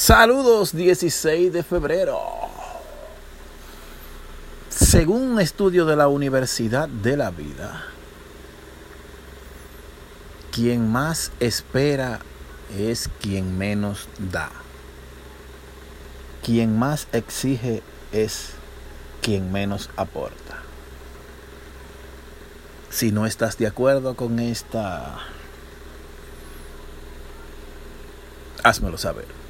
Saludos 16 de febrero. Según un estudio de la Universidad de la Vida, quien más espera es quien menos da. Quien más exige es quien menos aporta. Si no estás de acuerdo con esta, házmelo saber.